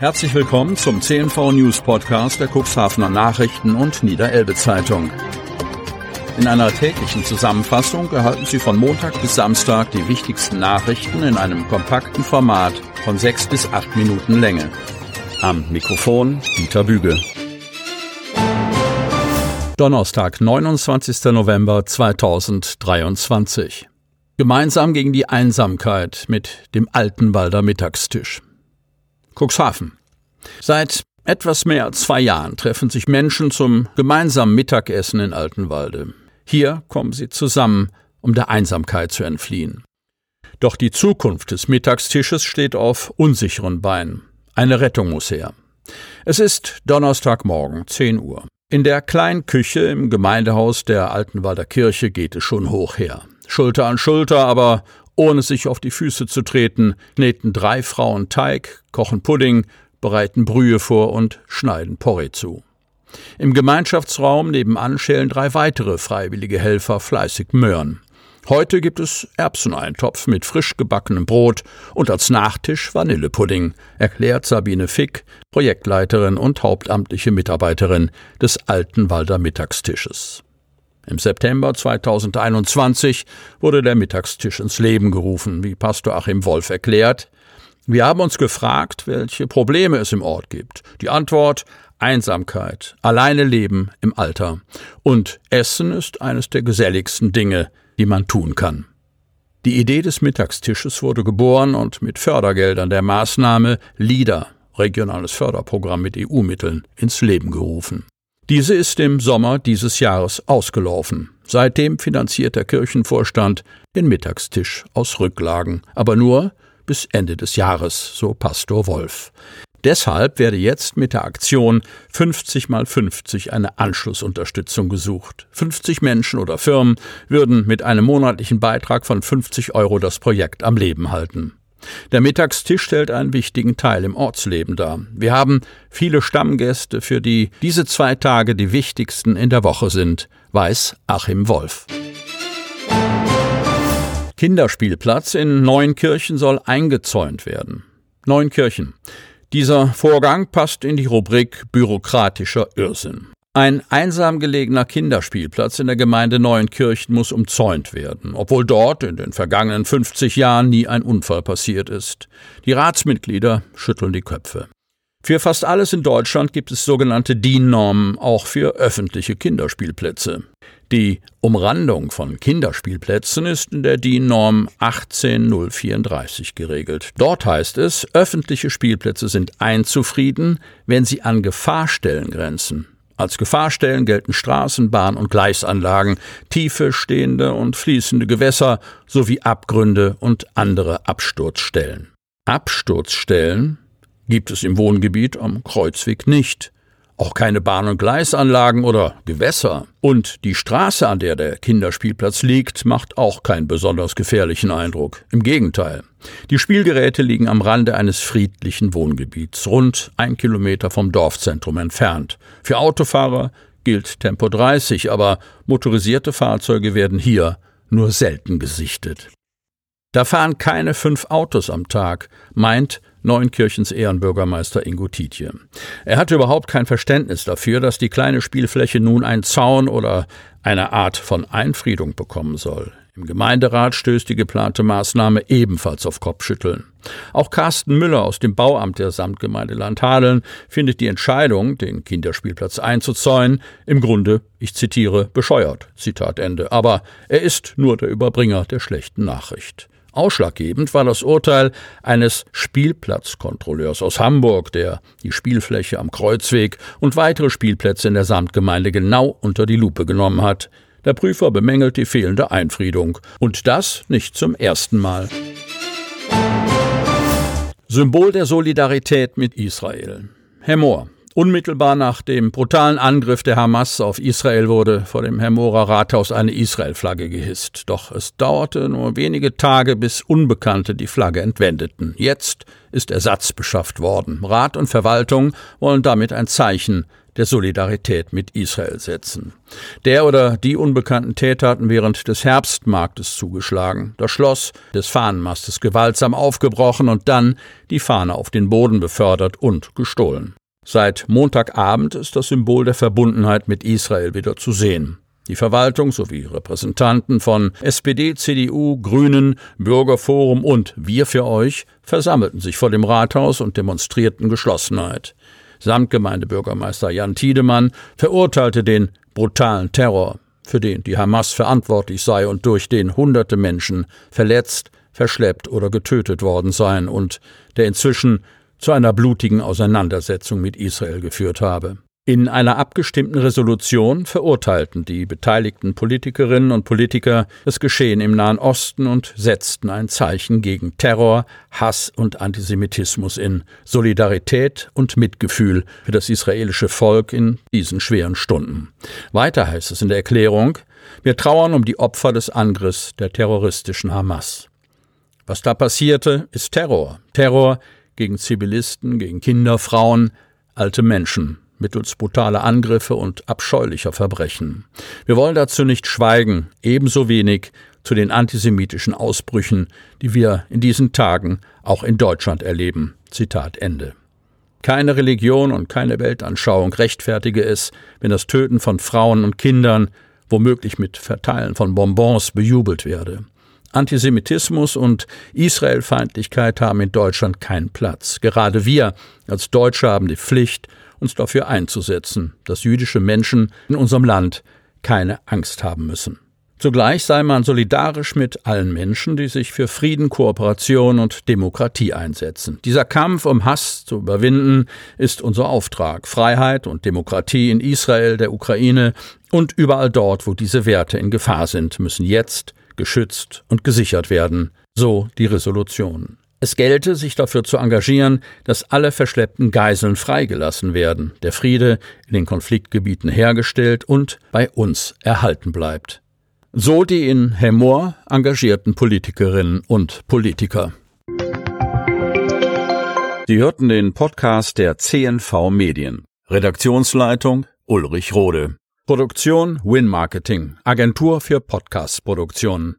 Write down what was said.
Herzlich willkommen zum CNV News Podcast der Cuxhavener Nachrichten und Niederelbe Zeitung. In einer täglichen Zusammenfassung erhalten Sie von Montag bis Samstag die wichtigsten Nachrichten in einem kompakten Format von sechs bis acht Minuten Länge. Am Mikrofon Dieter Büge. Donnerstag, 29. November 2023. Gemeinsam gegen die Einsamkeit mit dem Altenwalder Mittagstisch. Cuxhaven. Seit etwas mehr als zwei Jahren treffen sich Menschen zum gemeinsamen Mittagessen in Altenwalde. Hier kommen sie zusammen, um der Einsamkeit zu entfliehen. Doch die Zukunft des Mittagstisches steht auf unsicheren Beinen. Eine Rettung muss her. Es ist Donnerstagmorgen, 10 Uhr. In der kleinen Küche im Gemeindehaus der Altenwalder Kirche geht es schon hoch her. Schulter an Schulter, aber ohne sich auf die Füße zu treten, kneten drei Frauen Teig, kochen Pudding, bereiten Brühe vor und schneiden Porree zu. Im Gemeinschaftsraum nebenan schälen drei weitere freiwillige Helfer fleißig Möhren. Heute gibt es Erbseneintopf mit frisch gebackenem Brot und als Nachtisch Vanillepudding, erklärt Sabine Fick, Projektleiterin und hauptamtliche Mitarbeiterin des Altenwalder Mittagstisches. Im September 2021 wurde der Mittagstisch ins Leben gerufen, wie Pastor Achim Wolf erklärt. Wir haben uns gefragt, welche Probleme es im Ort gibt. Die Antwort Einsamkeit, alleine leben im Alter. Und Essen ist eines der geselligsten Dinge, die man tun kann. Die Idee des Mittagstisches wurde geboren und mit Fördergeldern der Maßnahme LIDA, regionales Förderprogramm mit EU-Mitteln, ins Leben gerufen. Diese ist im Sommer dieses Jahres ausgelaufen. Seitdem finanziert der Kirchenvorstand den Mittagstisch aus Rücklagen, aber nur bis Ende des Jahres, so Pastor Wolf. Deshalb werde jetzt mit der Aktion 50 mal 50 eine Anschlussunterstützung gesucht. 50 Menschen oder Firmen würden mit einem monatlichen Beitrag von 50 Euro das Projekt am Leben halten. Der Mittagstisch stellt einen wichtigen Teil im Ortsleben dar. Wir haben viele Stammgäste, für die diese zwei Tage die wichtigsten in der Woche sind, weiß Achim Wolf. Kinderspielplatz in Neunkirchen soll eingezäunt werden. Neunkirchen. Dieser Vorgang passt in die Rubrik bürokratischer Irrsinn. Ein einsam gelegener Kinderspielplatz in der Gemeinde Neuenkirchen muss umzäunt werden, obwohl dort in den vergangenen 50 Jahren nie ein Unfall passiert ist. Die Ratsmitglieder schütteln die Köpfe. Für fast alles in Deutschland gibt es sogenannte DIN-Normen, auch für öffentliche Kinderspielplätze. Die Umrandung von Kinderspielplätzen ist in der DIN-Norm 18034 geregelt. Dort heißt es, öffentliche Spielplätze sind einzufrieden, wenn sie an Gefahrstellen grenzen. Als Gefahrstellen gelten Straßen, Bahn- und Gleisanlagen, tiefe, stehende und fließende Gewässer sowie Abgründe und andere Absturzstellen. Absturzstellen gibt es im Wohngebiet am Kreuzweg nicht auch keine Bahn- und Gleisanlagen oder Gewässer. Und die Straße, an der der Kinderspielplatz liegt, macht auch keinen besonders gefährlichen Eindruck. Im Gegenteil. Die Spielgeräte liegen am Rande eines friedlichen Wohngebiets, rund ein Kilometer vom Dorfzentrum entfernt. Für Autofahrer gilt Tempo 30, aber motorisierte Fahrzeuge werden hier nur selten gesichtet. Da fahren keine fünf Autos am Tag, meint Neunkirchens Ehrenbürgermeister Ingo Tietje. Er hatte überhaupt kein Verständnis dafür, dass die kleine Spielfläche nun einen Zaun oder eine Art von Einfriedung bekommen soll. Im Gemeinderat stößt die geplante Maßnahme ebenfalls auf Kopfschütteln. Auch Carsten Müller aus dem Bauamt der Samtgemeinde Landhadeln findet die Entscheidung, den Kinderspielplatz einzuzäunen, im Grunde, ich zitiere, bescheuert. Zitat Ende. Aber er ist nur der Überbringer der schlechten Nachricht. Ausschlaggebend war das Urteil eines Spielplatzkontrolleurs aus Hamburg, der die Spielfläche am Kreuzweg und weitere Spielplätze in der Samtgemeinde genau unter die Lupe genommen hat. Der Prüfer bemängelt die fehlende Einfriedung. Und das nicht zum ersten Mal. Symbol der Solidarität mit Israel. Herr Mohr, Unmittelbar nach dem brutalen Angriff der Hamas auf Israel wurde vor dem Hermorer Rathaus eine Israel-Flagge gehisst. Doch es dauerte nur wenige Tage, bis Unbekannte die Flagge entwendeten. Jetzt ist Ersatz beschafft worden. Rat und Verwaltung wollen damit ein Zeichen der Solidarität mit Israel setzen. Der oder die unbekannten Täter hatten während des Herbstmarktes zugeschlagen, das Schloss des Fahnenmastes gewaltsam aufgebrochen und dann die Fahne auf den Boden befördert und gestohlen. Seit Montagabend ist das Symbol der Verbundenheit mit Israel wieder zu sehen. Die Verwaltung sowie Repräsentanten von SPD, CDU, Grünen, Bürgerforum und Wir für euch versammelten sich vor dem Rathaus und demonstrierten Geschlossenheit. Samtgemeindebürgermeister Jan Tiedemann verurteilte den brutalen Terror, für den die Hamas verantwortlich sei und durch den hunderte Menschen verletzt, verschleppt oder getötet worden seien und der inzwischen zu einer blutigen Auseinandersetzung mit Israel geführt habe. In einer abgestimmten Resolution verurteilten die beteiligten Politikerinnen und Politiker das Geschehen im Nahen Osten und setzten ein Zeichen gegen Terror, Hass und Antisemitismus in Solidarität und Mitgefühl für das israelische Volk in diesen schweren Stunden. Weiter heißt es in der Erklärung, wir trauern um die Opfer des Angriffs der terroristischen Hamas. Was da passierte, ist Terror. Terror gegen Zivilisten, gegen Kinder, Frauen, alte Menschen mittels brutaler Angriffe und abscheulicher Verbrechen. Wir wollen dazu nicht schweigen, ebenso wenig zu den antisemitischen Ausbrüchen, die wir in diesen Tagen auch in Deutschland erleben. Zitat Ende. Keine Religion und keine Weltanschauung rechtfertige es, wenn das Töten von Frauen und Kindern, womöglich mit Verteilen von Bonbons, bejubelt werde. Antisemitismus und Israelfeindlichkeit haben in Deutschland keinen Platz. Gerade wir als Deutsche haben die Pflicht, uns dafür einzusetzen, dass jüdische Menschen in unserem Land keine Angst haben müssen. Zugleich sei man solidarisch mit allen Menschen, die sich für Frieden, Kooperation und Demokratie einsetzen. Dieser Kampf, um Hass zu überwinden, ist unser Auftrag. Freiheit und Demokratie in Israel, der Ukraine und überall dort, wo diese Werte in Gefahr sind, müssen jetzt geschützt und gesichert werden. So die Resolution. Es gelte, sich dafür zu engagieren, dass alle verschleppten Geiseln freigelassen werden, der Friede in den Konfliktgebieten hergestellt und bei uns erhalten bleibt. So die in Hemmoor engagierten Politikerinnen und Politiker. Sie hörten den Podcast der CNV Medien. Redaktionsleitung Ulrich Rode. Produktion Win Marketing, Agentur für Podcast-Produktionen.